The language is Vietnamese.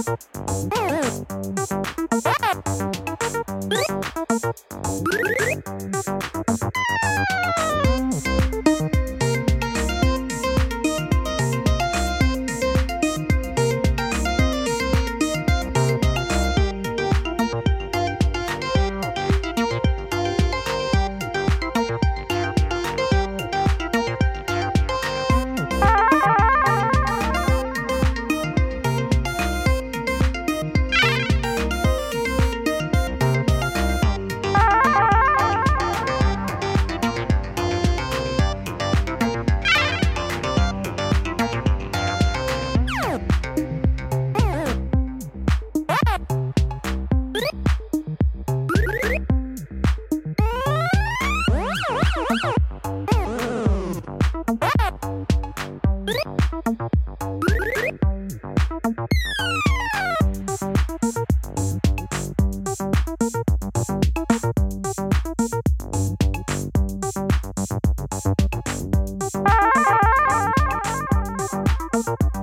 Thank you. you